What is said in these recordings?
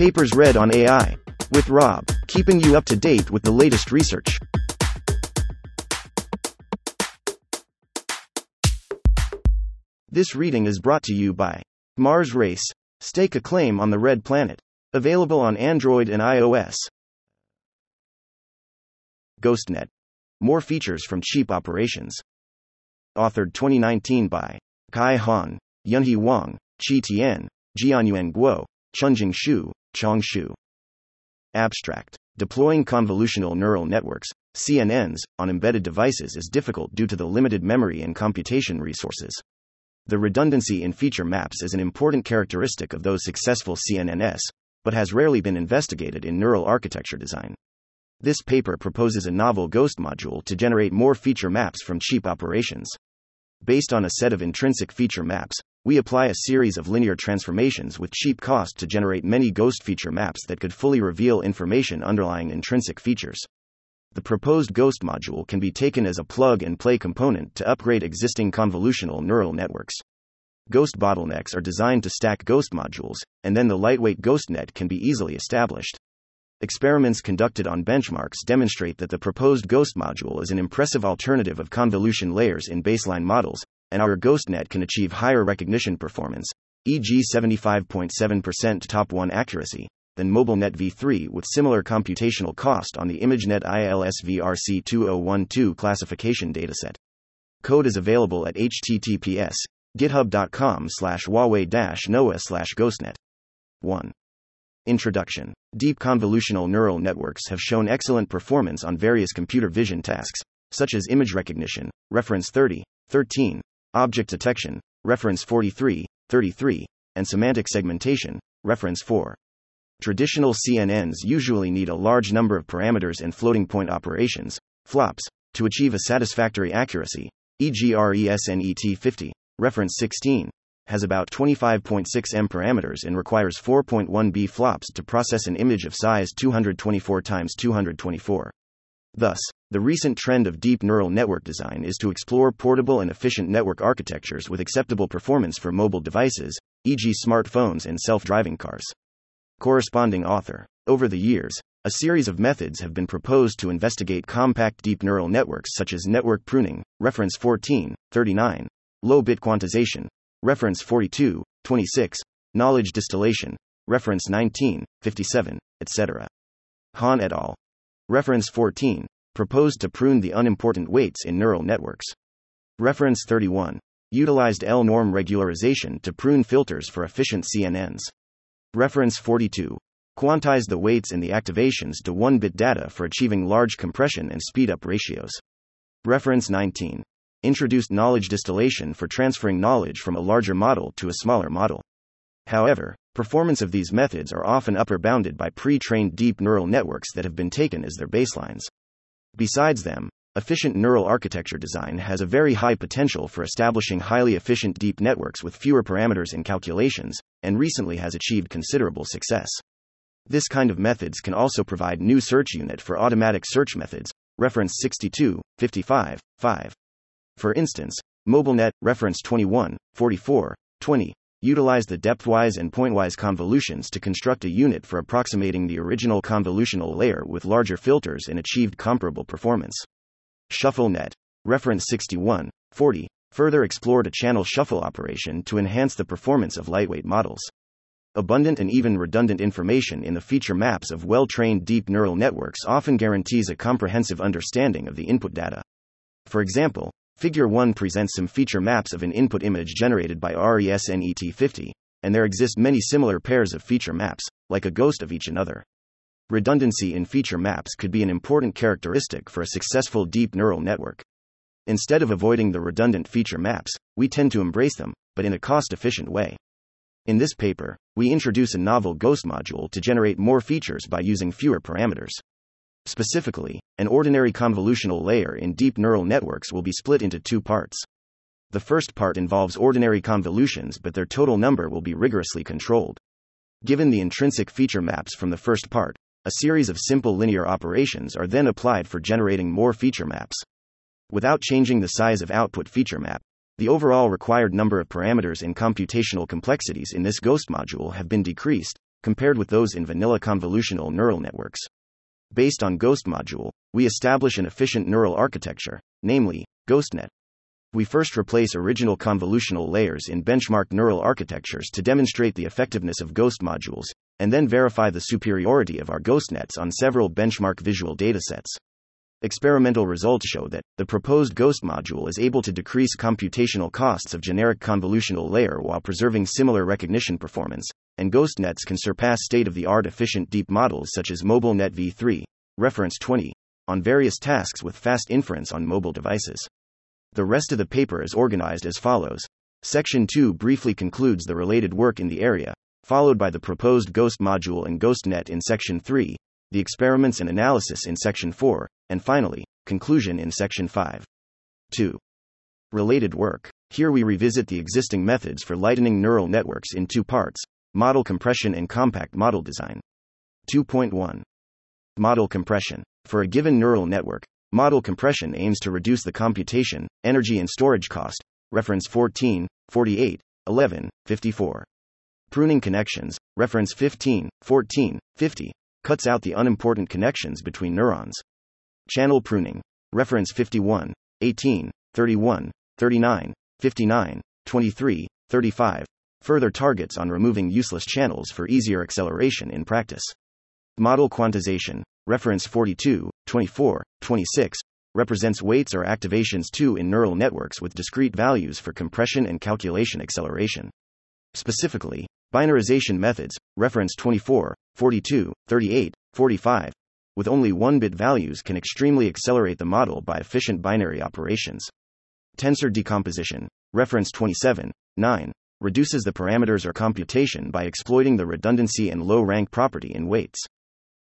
Papers read on AI. With Rob, keeping you up to date with the latest research. This reading is brought to you by Mars Race. Stake a claim on the Red Planet. Available on Android and iOS. GhostNet. More features from cheap operations. Authored 2019 by Kai Han, Yunhe Wang, Qi Tian, Jianyuan Guo, Chunjing Xu, Chong Xu. Abstract. Deploying convolutional neural networks, CNNs, on embedded devices is difficult due to the limited memory and computation resources. The redundancy in feature maps is an important characteristic of those successful CNNs, but has rarely been investigated in neural architecture design. This paper proposes a novel ghost module to generate more feature maps from cheap operations. Based on a set of intrinsic feature maps, we apply a series of linear transformations with cheap cost to generate many ghost feature maps that could fully reveal information underlying intrinsic features. The proposed ghost module can be taken as a plug and play component to upgrade existing convolutional neural networks. Ghost bottlenecks are designed to stack ghost modules, and then the lightweight ghost net can be easily established. Experiments conducted on benchmarks demonstrate that the proposed ghost module is an impressive alternative of convolution layers in baseline models, and our GhostNet can achieve higher recognition performance, e.g., 75.7% top 1 accuracy, than MobileNet v3 with similar computational cost on the ImageNet ILSVRC 2012 classification dataset. Code is available at https github.com slash huawei noah slash ghostnet. 1. Introduction Deep convolutional neural networks have shown excellent performance on various computer vision tasks, such as image recognition, reference 30, 13, object detection, reference 43, 33, and semantic segmentation, reference 4. Traditional CNNs usually need a large number of parameters and floating point operations, flops, to achieve a satisfactory accuracy, e.g., RESNET 50, reference 16, has about 25.6 M parameters and requires 4.1 B flops to process an image of size 224 x 224. Thus, the recent trend of deep neural network design is to explore portable and efficient network architectures with acceptable performance for mobile devices, e.g., smartphones and self driving cars. Corresponding author. Over the years, a series of methods have been proposed to investigate compact deep neural networks such as network pruning, reference 14, 39, low bit quantization, reference 42, 26, knowledge distillation, reference 19, 57, etc. Han et al. Reference 14, proposed to prune the unimportant weights in neural networks. Reference 31, utilized L norm regularization to prune filters for efficient CNNs. Reference 42, quantized the weights in the activations to 1 bit data for achieving large compression and speed up ratios. Reference 19, introduced knowledge distillation for transferring knowledge from a larger model to a smaller model. However, performance of these methods are often upper bounded by pre trained deep neural networks that have been taken as their baselines. Besides them, efficient neural architecture design has a very high potential for establishing highly efficient deep networks with fewer parameters and calculations, and recently has achieved considerable success. This kind of methods can also provide new search unit for automatic search methods, reference 62, 55, 5. For instance, MobileNet, reference 21, 44, 20, utilize the depthwise and pointwise convolutions to construct a unit for approximating the original convolutional layer with larger filters and achieved comparable performance. ShuffleNet, reference 61, 40, further explored a channel shuffle operation to enhance the performance of lightweight models. Abundant and even redundant information in the feature maps of well trained deep neural networks often guarantees a comprehensive understanding of the input data. For example, Figure 1 presents some feature maps of an input image generated by RESNET50, and there exist many similar pairs of feature maps, like a ghost of each another. Redundancy in feature maps could be an important characteristic for a successful deep neural network. Instead of avoiding the redundant feature maps, we tend to embrace them, but in a cost efficient way. In this paper, we introduce a novel ghost module to generate more features by using fewer parameters. Specifically, an ordinary convolutional layer in deep neural networks will be split into two parts. The first part involves ordinary convolutions, but their total number will be rigorously controlled. Given the intrinsic feature maps from the first part, a series of simple linear operations are then applied for generating more feature maps. Without changing the size of output feature map, the overall required number of parameters and computational complexities in this ghost module have been decreased, compared with those in vanilla convolutional neural networks. Based on Ghost module, we establish an efficient neural architecture, namely, GhostNet. We first replace original convolutional layers in benchmark neural architectures to demonstrate the effectiveness of Ghost modules, and then verify the superiority of our GhostNets on several benchmark visual datasets. Experimental results show that the proposed Ghost module is able to decrease computational costs of generic convolutional layer while preserving similar recognition performance, and Ghost nets can surpass state of the art efficient deep models such as MobileNet v3, reference 20, on various tasks with fast inference on mobile devices. The rest of the paper is organized as follows. Section 2 briefly concludes the related work in the area, followed by the proposed Ghost module and GhostNet in Section 3, the experiments and analysis in Section 4, and finally, conclusion in Section 5. 2. Related work. Here we revisit the existing methods for lightening neural networks in two parts model compression and compact model design. 2.1 Model compression. For a given neural network, model compression aims to reduce the computation, energy, and storage cost. Reference 14, 48, 11, 54. Pruning connections. Reference 15, 14, 50. Cuts out the unimportant connections between neurons. Channel pruning. Reference 51, 18, 31, 39, 59, 23, 35, further targets on removing useless channels for easier acceleration in practice. Model quantization, reference 42, 24, 26, represents weights or activations 2 in neural networks with discrete values for compression and calculation acceleration. Specifically, binarization methods, reference 24, 42, 38, 45, with only 1 bit values can extremely accelerate the model by efficient binary operations. Tensor decomposition, reference 27, 9, reduces the parameters or computation by exploiting the redundancy and low rank property in weights.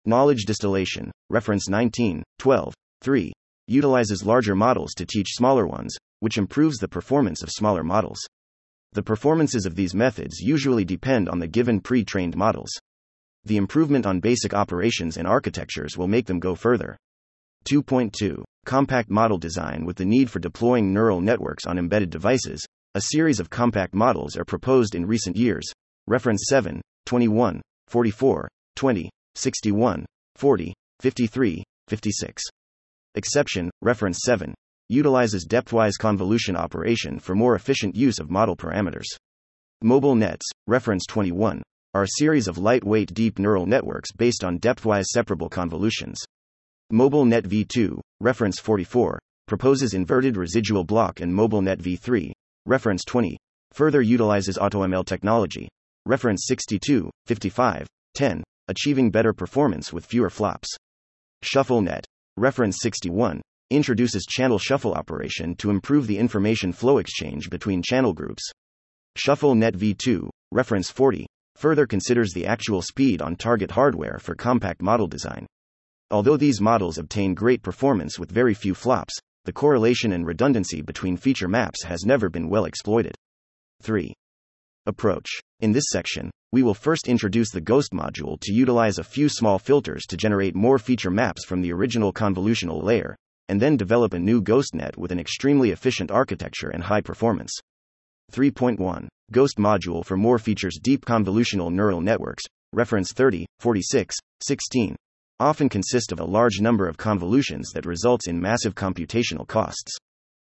Knowledge distillation, reference 19, 12, 3, utilizes larger models to teach smaller ones, which improves the performance of smaller models. The performances of these methods usually depend on the given pre trained models. The improvement on basic operations and architectures will make them go further. 2.2 Compact model design with the need for deploying neural networks on embedded devices, a series of compact models are proposed in recent years. Reference 7, 21, 44, 20, 61, 40, 53, 56. Xception, reference 7, utilizes depthwise convolution operation for more efficient use of model parameters. Mobile nets, reference 21, are a series of lightweight deep neural networks based on depthwise separable convolutions. Mobile Net v2, reference 44, proposes inverted residual block and Mobile Net v3, Reference 20. Further utilizes AutoML technology. Reference 62, 55, 10. Achieving better performance with fewer flops. ShuffleNet. Reference 61. Introduces channel shuffle operation to improve the information flow exchange between channel groups. ShuffleNet v2. Reference 40. Further considers the actual speed on target hardware for compact model design. Although these models obtain great performance with very few flops, the correlation and redundancy between feature maps has never been well exploited. 3. Approach. In this section, we will first introduce the Ghost module to utilize a few small filters to generate more feature maps from the original convolutional layer, and then develop a new GhostNet with an extremely efficient architecture and high performance. 3.1 Ghost module for more features Deep convolutional neural networks, reference 30, 46, 16 often consist of a large number of convolutions that results in massive computational costs.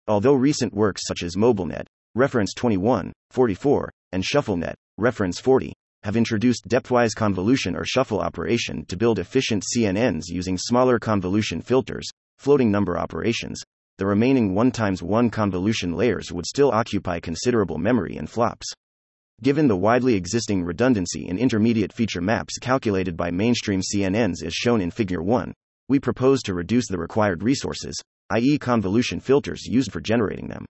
Although recent works such as MobileNet, reference 21, 44, and ShuffleNet, reference 40, have introduced depthwise convolution or shuffle operation to build efficient CNNs using smaller convolution filters, floating number operations, the remaining 1 times 1 convolution layers would still occupy considerable memory and flops. Given the widely existing redundancy in intermediate feature maps calculated by mainstream CNNs as shown in Figure 1, we propose to reduce the required resources, i.e., convolution filters used for generating them.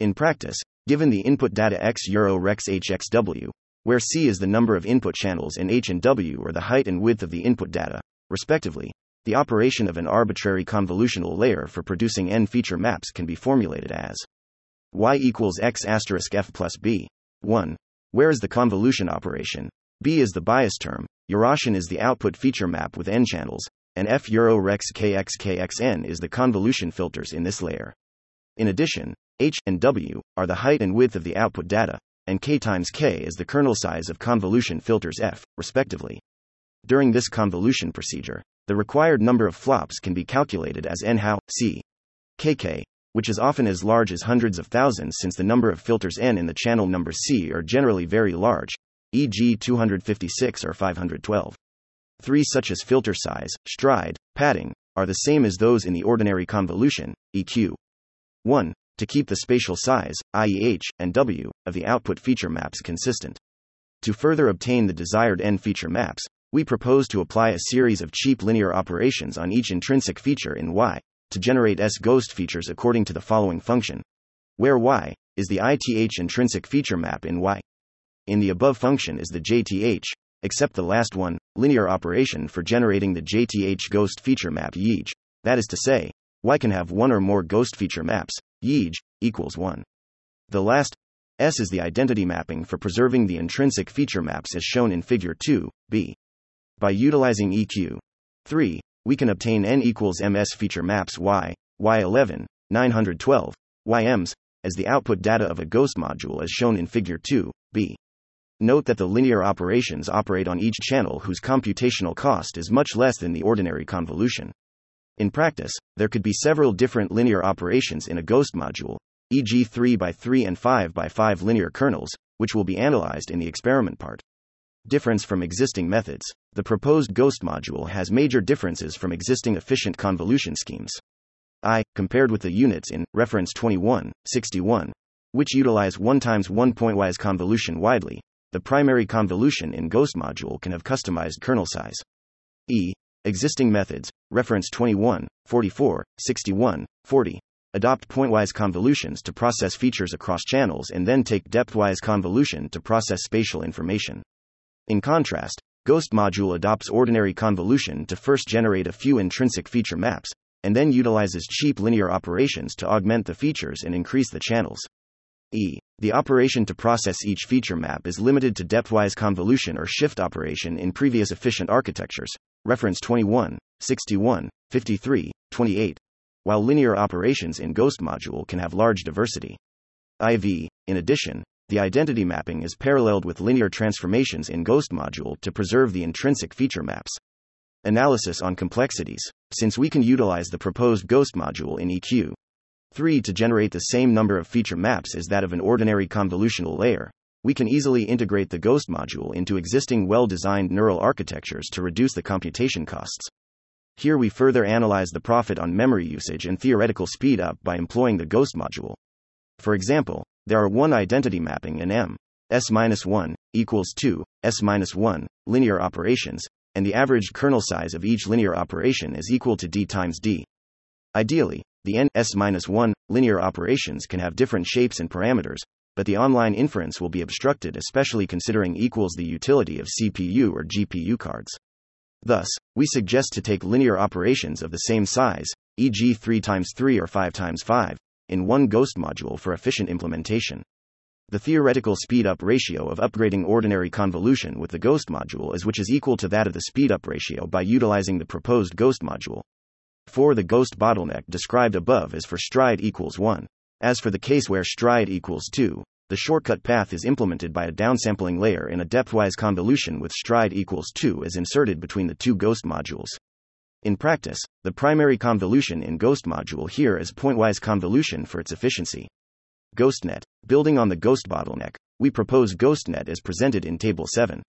In practice, given the input data x euro rex hxw, where c is the number of input channels and h and w are the height and width of the input data, respectively, the operation of an arbitrary convolutional layer for producing n feature maps can be formulated as y equals x asterisk f plus b. 1 where is the convolution operation? B is the bias term, Eurasian is the output feature map with n channels, and F Euro Rex KXKXN is the convolution filters in this layer. In addition, H and W are the height and width of the output data, and k times k is the kernel size of convolution filters f, respectively. During this convolution procedure, the required number of flops can be calculated as n how c kk, which is often as large as hundreds of thousands since the number of filters n in the channel number c are generally very large, e.g., 256 or 512. Three such as filter size, stride, padding, are the same as those in the ordinary convolution, EQ. 1. To keep the spatial size, i.e., h, and w, of the output feature maps consistent. To further obtain the desired n feature maps, we propose to apply a series of cheap linear operations on each intrinsic feature in Y to generate S ghost features according to the following function, where Y is the ITH intrinsic feature map in Y. In the above function is the JTH, except the last one, linear operation for generating the JTH ghost feature map YEJ. That is to say, Y can have one or more ghost feature maps, YEJ equals 1. The last, S is the identity mapping for preserving the intrinsic feature maps as shown in figure 2, B. By utilizing EQ 3, we can obtain n equals ms feature maps y, y11, 912, yms, as the output data of a ghost module as shown in figure 2, b. Note that the linear operations operate on each channel whose computational cost is much less than the ordinary convolution. In practice, there could be several different linear operations in a ghost module, e.g., 3 by 3 and 5 by 5 linear kernels, which will be analyzed in the experiment part. Difference from existing methods. The proposed GHOST module has major differences from existing efficient convolution schemes. I, compared with the units in reference 21, 61, which utilize 1 times 1 pointwise convolution widely, the primary convolution in GHOST module can have customized kernel size. E. Existing methods, reference 21, 44, 61, 40, adopt pointwise convolutions to process features across channels and then take depthwise convolution to process spatial information. In contrast, Ghost module adopts ordinary convolution to first generate a few intrinsic feature maps, and then utilizes cheap linear operations to augment the features and increase the channels. E. The operation to process each feature map is limited to depthwise convolution or shift operation in previous efficient architectures, reference 21, 61, 53, 28, while linear operations in Ghost module can have large diversity. IV, in addition, the identity mapping is paralleled with linear transformations in Ghost module to preserve the intrinsic feature maps. Analysis on complexities. Since we can utilize the proposed Ghost module in EQ 3 to generate the same number of feature maps as that of an ordinary convolutional layer, we can easily integrate the Ghost module into existing well designed neural architectures to reduce the computation costs. Here we further analyze the profit on memory usage and theoretical speed up by employing the Ghost module. For example, there are one identity mapping in M. S-1 equals 2, S-1, linear operations, and the average kernel size of each linear operation is equal to d times d. Ideally, the n S-1 linear operations can have different shapes and parameters, but the online inference will be obstructed especially considering equals the utility of CPU or GPU cards. Thus, we suggest to take linear operations of the same size, e.g. 3 times 3 or 5 times 5, in one Ghost module for efficient implementation. The theoretical speed-up ratio of upgrading ordinary convolution with the Ghost module is which is equal to that of the speed-up ratio by utilizing the proposed Ghost module. For the Ghost bottleneck described above is for stride equals 1. As for the case where stride equals 2, the shortcut path is implemented by a downsampling layer in a depthwise convolution with stride equals 2 is inserted between the two Ghost modules. In practice, the primary convolution in Ghost module here is pointwise convolution for its efficiency. GhostNet. Building on the Ghost bottleneck, we propose GhostNet as presented in Table 7.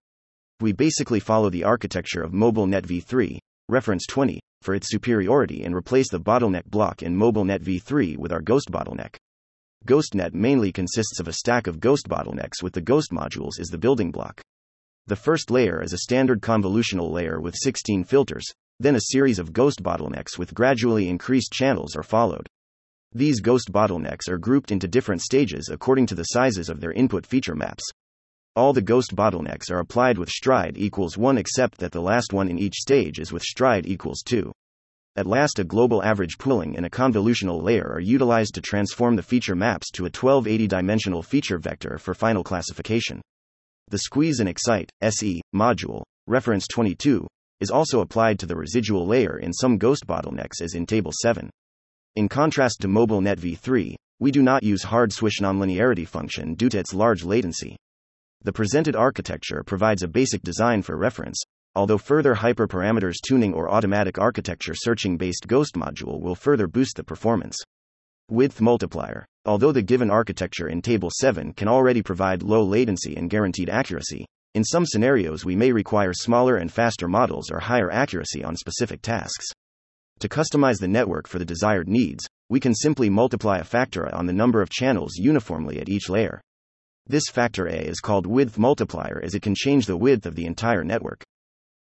We basically follow the architecture of MobileNet v3, reference 20, for its superiority and replace the bottleneck block in MobileNet v3 with our Ghost bottleneck. GhostNet mainly consists of a stack of Ghost bottlenecks with the Ghost modules as the building block. The first layer is a standard convolutional layer with 16 filters, then a series of ghost bottlenecks with gradually increased channels are followed. These ghost bottlenecks are grouped into different stages according to the sizes of their input feature maps. All the ghost bottlenecks are applied with stride equals 1 except that the last one in each stage is with stride equals 2. At last, a global average pooling and a convolutional layer are utilized to transform the feature maps to a 1280 dimensional feature vector for final classification. The squeeze and excite SE module, reference 22, is also applied to the residual layer in some ghost bottlenecks as in Table 7. In contrast to MobileNet v3, we do not use hard swish nonlinearity function due to its large latency. The presented architecture provides a basic design for reference, although further hyperparameters tuning or automatic architecture searching based Ghost module will further boost the performance. Width multiplier. Although the given architecture in Table 7 can already provide low latency and guaranteed accuracy, in some scenarios we may require smaller and faster models or higher accuracy on specific tasks. To customize the network for the desired needs, we can simply multiply a factor A on the number of channels uniformly at each layer. This factor A is called width multiplier as it can change the width of the entire network.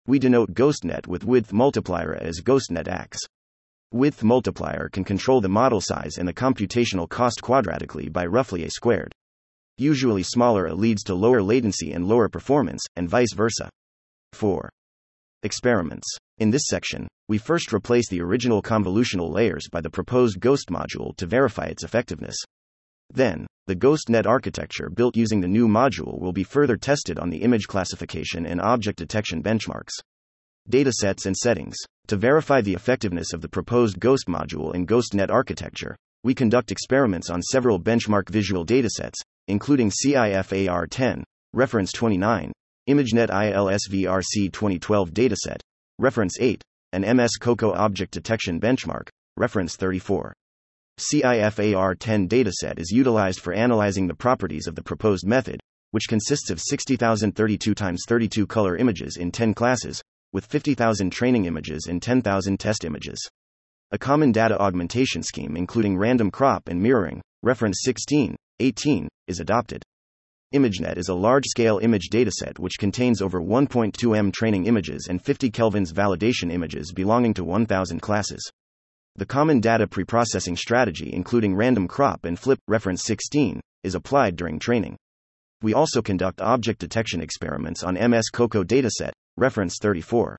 We denote GhostNet with width multiplier as GhostNet AX. Width multiplier can control the model size and the computational cost quadratically by roughly a squared. Usually smaller a leads to lower latency and lower performance, and vice versa. 4. Experiments. In this section, we first replace the original convolutional layers by the proposed Ghost module to verify its effectiveness. Then, the GhostNet architecture built using the new module will be further tested on the image classification and object detection benchmarks. Datasets and settings. To verify the effectiveness of the proposed Ghost module and GhostNet architecture, we conduct experiments on several benchmark visual datasets, including CIFAR 10, reference 29, ImageNet ILSVRC 2012 dataset, reference 8, and MS COCO object detection benchmark, reference 34. CIFAR 10 dataset is utilized for analyzing the properties of the proposed method, which consists of 60,032 times 32 color images in 10 classes, with 50,000 training images and 10,000 test images. A common data augmentation scheme including random crop and mirroring, reference 16, 18, is adopted. ImageNet is a large scale image dataset which contains over 1.2 M training images and 50 kelvins validation images belonging to 1,000 classes. The common data preprocessing strategy, including random crop and flip, reference 16, is applied during training. We also conduct object detection experiments on MS COCO dataset, reference 34.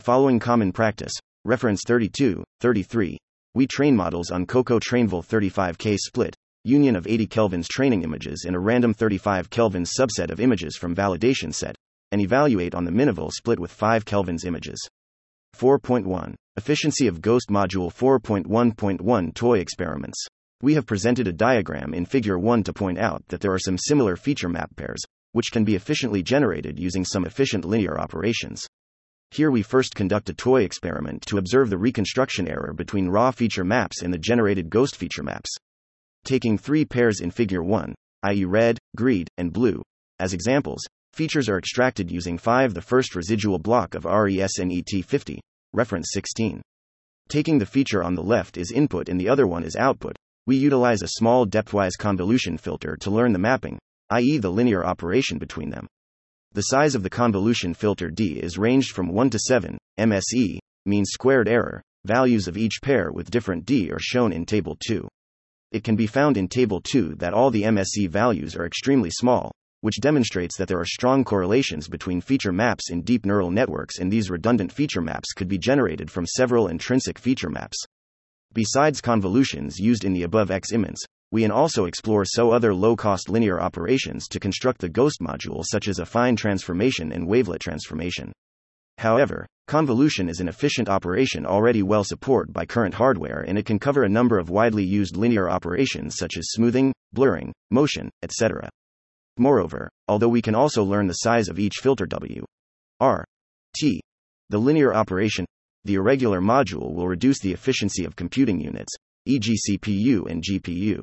Following common practice, reference 32, 33, we train models on COCO Trainval 35K split, union of 80 kelvins training images in a random 35 kelvins subset of images from validation set, and evaluate on the Minival split with 5 kelvins images. 4.1 Efficiency of Ghost Module 4.1.1 Toy Experiments. We have presented a diagram in Figure 1 to point out that there are some similar feature map pairs, which can be efficiently generated using some efficient linear operations. Here we first conduct a toy experiment to observe the reconstruction error between raw feature maps and the generated ghost feature maps. Taking three pairs in Figure 1, i.e., red, green, and blue, as examples, features are extracted using 5 the first residual block of RESNET50, reference 16. Taking the feature on the left is input and the other one is output, we utilize a small depthwise convolution filter to learn the mapping, i.e., the linear operation between them. The size of the convolution filter D is ranged from 1 to 7, MSE, means squared error. Values of each pair with different D are shown in Table 2. It can be found in Table 2 that all the MSE values are extremely small, which demonstrates that there are strong correlations between feature maps in deep neural networks, and these redundant feature maps could be generated from several intrinsic feature maps. Besides convolutions used in the above experiments, we can also explore so other low cost linear operations to construct the ghost module, such as affine transformation and wavelet transformation. However, convolution is an efficient operation already well supported by current hardware and it can cover a number of widely used linear operations such as smoothing, blurring, motion, etc. Moreover, although we can also learn the size of each filter W, R, T, the linear operation, the irregular module will reduce the efficiency of computing units, e.g., CPU and GPU.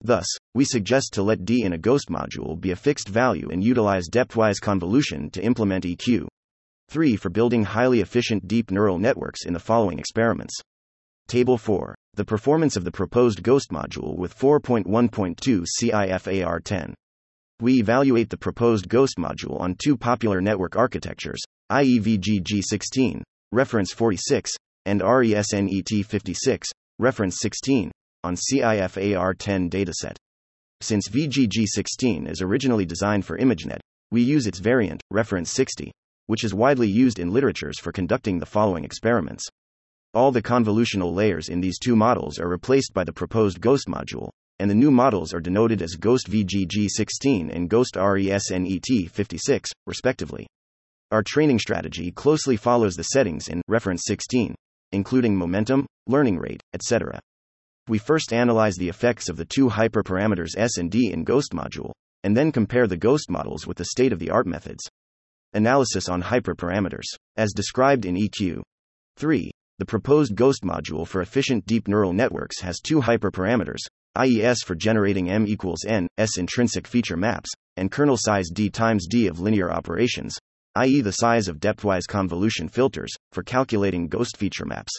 Thus, we suggest to let D in a ghost module be a fixed value and utilize depthwise convolution to implement EQ. 3. For building highly efficient deep neural networks in the following experiments. Table 4. The performance of the proposed ghost module with 4.1.2 CIFAR 10. We evaluate the proposed Ghost module on two popular network architectures, i.e. VGG16, reference 46, and RESNET56, reference 16, on CIFAR10 dataset. Since VGG16 is originally designed for ImageNet, we use its variant, reference 60, which is widely used in literatures for conducting the following experiments. All the convolutional layers in these two models are replaced by the proposed Ghost module, and the new models are denoted as Ghost VGG16 and Ghost RESNET56, respectively. Our training strategy closely follows the settings in reference 16, including momentum, learning rate, etc. We first analyze the effects of the two hyperparameters S and D in Ghost module, and then compare the Ghost models with the state of the art methods. Analysis on hyperparameters. As described in EQ 3, the proposed Ghost module for efficient deep neural networks has two hyperparameters, i.e., S for generating M equals N, S intrinsic feature maps, and kernel size D times D of linear operations, i.e., the size of depthwise convolution filters, for calculating ghost feature maps.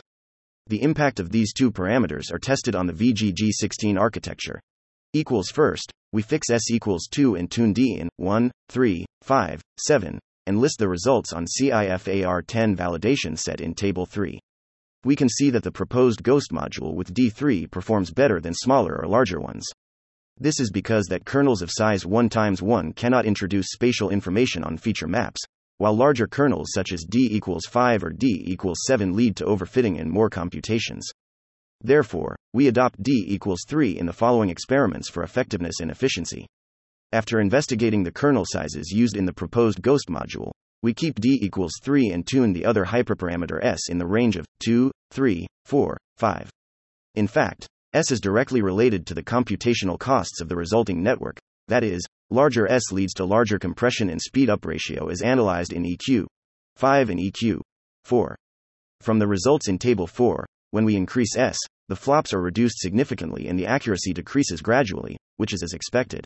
The impact of these two parameters are tested on the VGG16 architecture. Equals first, we fix S equals 2 and tune D in 1, 3, 5, 7, and list the results on CIFAR10 validation set in Table 3. We can see that the proposed Ghost module with D3 performs better than smaller or larger ones. This is because that kernels of size 1 times 1 cannot introduce spatial information on feature maps, while larger kernels such as D equals 5 or D equals 7 lead to overfitting and more computations. Therefore, we adopt D equals 3 in the following experiments for effectiveness and efficiency. After investigating the kernel sizes used in the proposed Ghost module, we keep D equals 3 and tune the other hyperparameter S in the range of 2, 3, 4, 5. In fact, S is directly related to the computational costs of the resulting network, that is, larger S leads to larger compression and speed up ratio as analyzed in EQ 5 and EQ 4. From the results in Table 4, when we increase S, the flops are reduced significantly and the accuracy decreases gradually, which is as expected.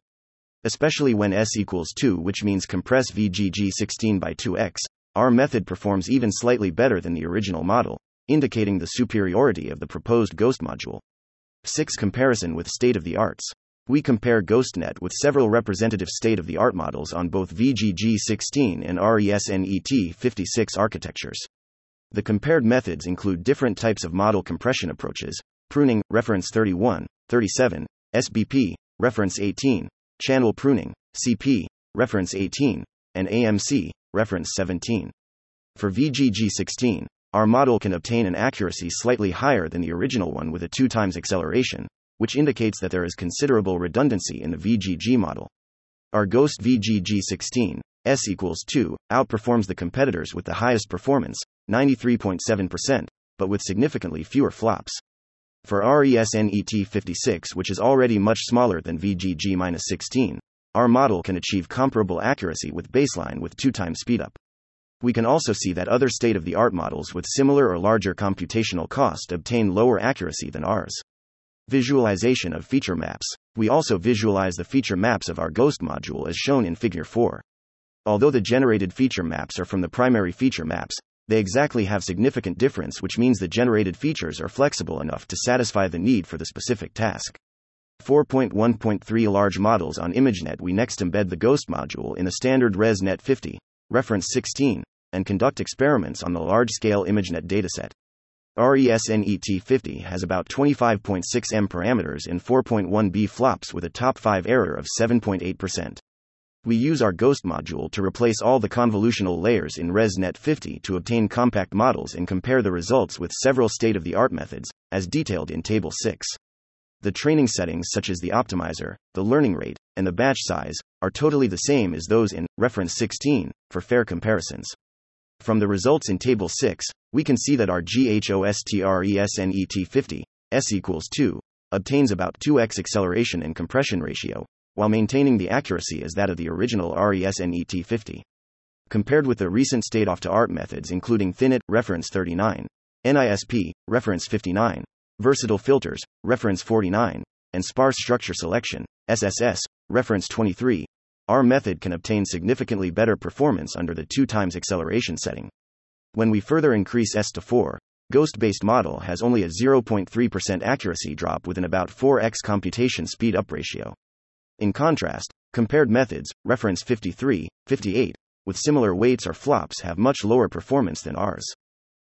Especially when S equals 2, which means compress VGG16 by 2x, our method performs even slightly better than the original model, indicating the superiority of the proposed Ghost module. 6. Comparison with state of the arts. We compare GhostNet with several representative state of the art models on both VGG16 and RESNET56 architectures. The compared methods include different types of model compression approaches pruning, reference 31, 37, SBP, reference 18, channel pruning, CP, reference 18, and AMC, reference 17. For VGG16, our model can obtain an accuracy slightly higher than the original one with a 2 times acceleration, which indicates that there is considerable redundancy in the VGG model. Our Ghost VGG16, S equals 2, outperforms the competitors with the highest performance, 93.7%, but with significantly fewer flops. For RESNET56, which is already much smaller than VGG 16, our model can achieve comparable accuracy with baseline with 2 times speedup. We can also see that other state of the art models with similar or larger computational cost obtain lower accuracy than ours. Visualization of feature maps. We also visualize the feature maps of our Ghost module as shown in Figure 4. Although the generated feature maps are from the primary feature maps, they exactly have significant difference, which means the generated features are flexible enough to satisfy the need for the specific task. 4.1.3 Large models on ImageNet We next embed the Ghost module in the standard ResNet 50, reference 16, and conduct experiments on the large scale ImageNet dataset. RESNET 50 has about 25.6 M parameters and 4.1 B flops with a top 5 error of 7.8%. We use our Ghost module to replace all the convolutional layers in ResNet 50 to obtain compact models and compare the results with several state of the art methods, as detailed in Table 6. The training settings, such as the optimizer, the learning rate, and the batch size, are totally the same as those in reference 16 for fair comparisons. From the results in Table 6, we can see that our GHOSTRESNET 50, S equals 2, obtains about 2x acceleration and compression ratio, while maintaining the accuracy as that of the original RESNET 50. Compared with the recent state of the art methods including ThiNet, reference 39, NISP, reference 59, Versatile Filters, reference 49, and Sparse Structure Selection, SSS, reference 23, our method can obtain significantly better performance under the 2 times acceleration setting. When we further increase S to 4, Ghost based model has only a 0.3% accuracy drop with an about 4x computation speed up ratio. In contrast, compared methods, reference 53, 58, with similar weights or flops have much lower performance than ours.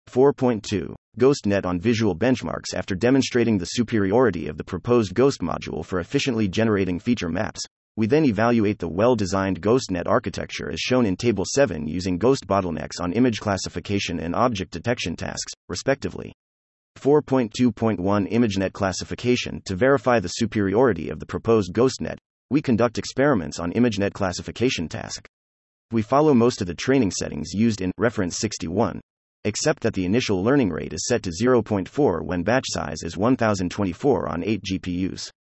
4.2 GhostNet on visual benchmarks After demonstrating the superiority of the proposed Ghost module for efficiently generating feature maps, we then evaluate the well designed GhostNet architecture as shown in Table 7 using Ghost bottlenecks on image classification and object detection tasks, respectively. 4.2.1 ImageNet classification To verify the superiority of the proposed GhostNet, we conduct experiments on ImageNet classification task. We follow most of the training settings used in reference 61, except that the initial learning rate is set to 0.4 when batch size is 1024 on 8 GPUs.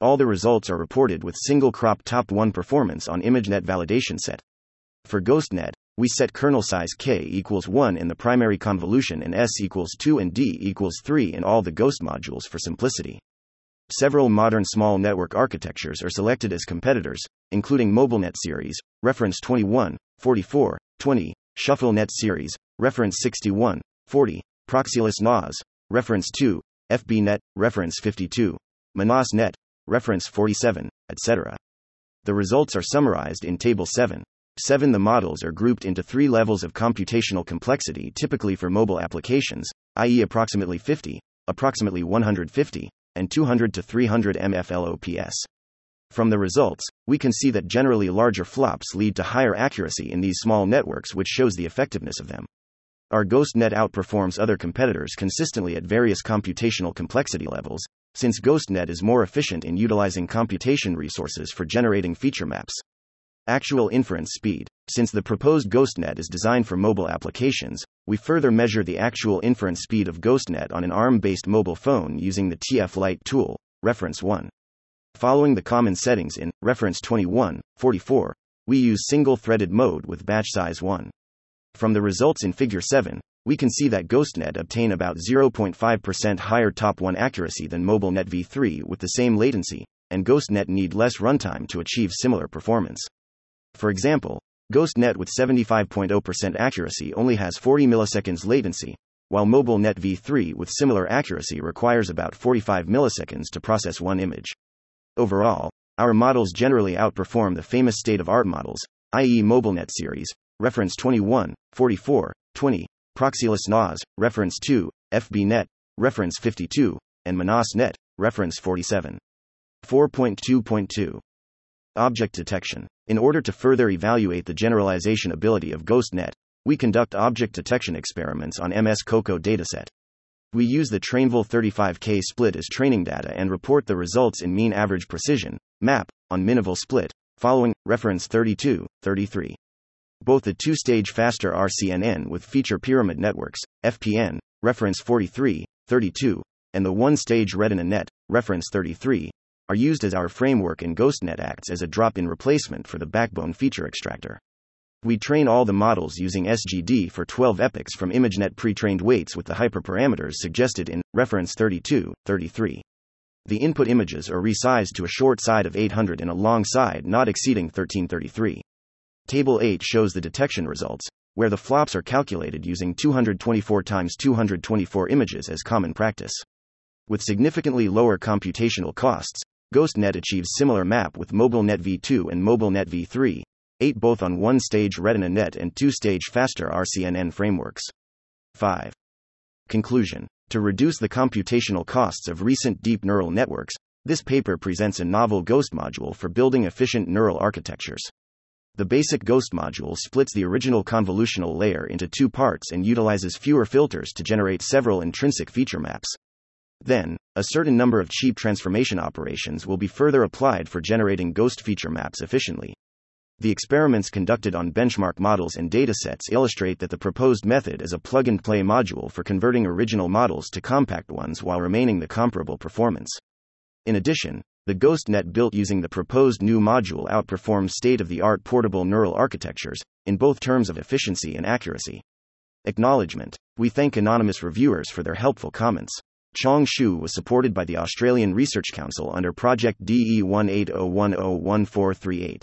All the results are reported with single crop top 1 performance on ImageNet validation set. For GhostNet, we set kernel size k equals 1 in the primary convolution and s equals 2 and d equals 3 in all the Ghost modules for simplicity. Several modern small network architectures are selected as competitors, including MobileNet series, reference 21, 44, 20, ShuffleNet series, reference 61, 40, ProxylessNAS, reference 2, FBNet, reference 52, MnasNet, reference 47, etc. The results are summarized in Table 7. 7. The models are grouped into three levels of computational complexity typically for mobile applications, i.e., approximately 50, approximately 150, and 200 to 300 mflops. From the results, we can see that generally larger flops lead to higher accuracy in these small networks, which shows the effectiveness of them. Our GhostNet outperforms other competitors consistently at various computational complexity levels, since GhostNet is more efficient in utilizing computation resources for generating feature maps. Actual inference speed. Since the proposed GhostNet is designed for mobile applications, we further measure the actual inference speed of GhostNet on an ARM based mobile phone using the TF Lite tool, reference 1. Following the common settings in reference 21, 44, we use single threaded mode with batch size 1. From the results in figure 7, we can see that GhostNet obtain about 0.5% higher top 1 accuracy than MobileNet v3 with the same latency, and GhostNet need less runtime to achieve similar performance. For example, GhostNet with 75.0% accuracy only has 40 milliseconds latency, while MobileNet v3 with similar accuracy requires about 45 milliseconds to process one image. Overall, our models generally outperform the famous state of art models, i.e., MobileNet series, reference 21, 44, 20, ProxylessNAS, reference 2, FBNet, reference 52, and MnasNet, reference 47. 4.2.2 Object detection. In order to further evaluate the generalization ability of GhostNet, we conduct object detection experiments on MS COCO dataset. We use the Trainval 35K split as training data and report the results in mean average precision, MAP, on Minival split, following reference 32, 33. Both the two stage faster RCNN with feature pyramid networks, FPN, reference 43, 32, and the one stage Retina net, reference 33, are used as our framework and GhostNet acts as a drop in replacement for the backbone feature extractor. We train all the models using SGD for 12 epochs from ImageNet pre trained weights with the hyperparameters suggested in reference 32, 33. The input images are resized to a short side of 800 and a long side not exceeding 1333. Table 8 shows the detection results, where the flops are calculated using 224 times 224 images as common practice. With significantly lower computational costs, GhostNet achieves similar map with MobileNet v2 and MobileNet v3, 8 both on one stage Retina Net and two stage faster RCNN frameworks. 5. Conclusion To reduce the computational costs of recent deep neural networks, this paper presents a novel Ghost module for building efficient neural architectures. The basic Ghost module splits the original convolutional layer into two parts and utilizes fewer filters to generate several intrinsic feature maps. Then, a certain number of cheap transformation operations will be further applied for generating ghost feature maps efficiently. The experiments conducted on benchmark models and datasets illustrate that the proposed method is a plug and play module for converting original models to compact ones while remaining the comparable performance. In addition, the GhostNet built using the proposed new module outperforms state of the art portable neural architectures, in both terms of efficiency and accuracy. Acknowledgement We thank anonymous reviewers for their helpful comments. Chong Shu was supported by the Australian Research Council under Project DE1801014438.